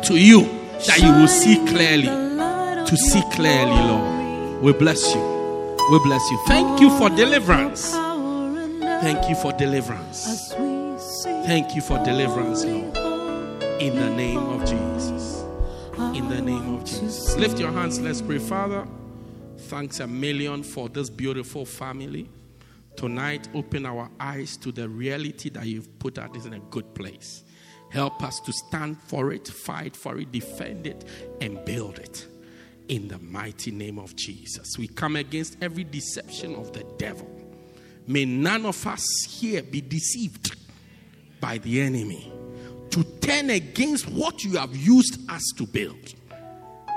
to you that you will see clearly. To see clearly, Lord. We bless you. We bless you. Thank you for deliverance. Thank you for deliverance. Thank you for deliverance, Lord. In the name of Jesus. In the name of Jesus. Lift your hands. Let's pray. Father, thanks a million for this beautiful family. Tonight, open our eyes to the reality that you've put us in a good place. Help us to stand for it, fight for it, defend it, and build it. In the mighty name of Jesus. We come against every deception of the devil. May none of us here be deceived by the enemy to turn against what you have used us to build.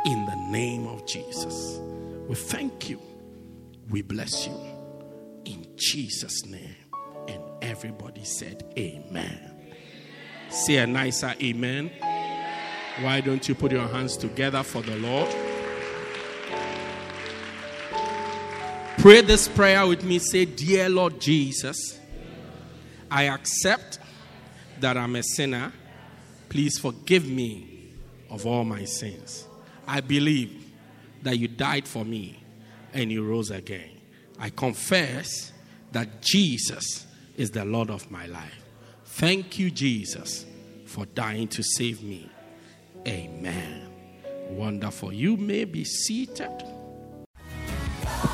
In the name of Jesus. We thank you. We bless you. Jesus' name. And everybody said, Amen. Say a nicer amen. Why don't you put your hands together for the Lord? Pray this prayer with me. Say, Dear Lord Jesus, I accept that I'm a sinner. Please forgive me of all my sins. I believe that you died for me and you rose again. I confess that Jesus is the Lord of my life. Thank you, Jesus, for dying to save me. Amen. Wonderful. You may be seated.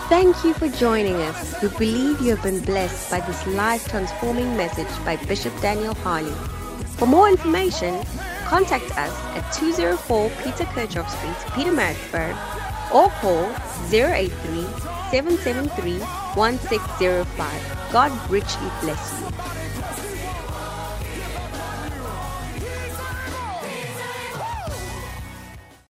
Thank you for joining us. We believe you have been blessed by this life transforming message by Bishop Daniel Harley. For more information, contact us at 204 Peter Kerchhoff Street, Pietermaritzburg, or call 083 773 1605. God richly bless you.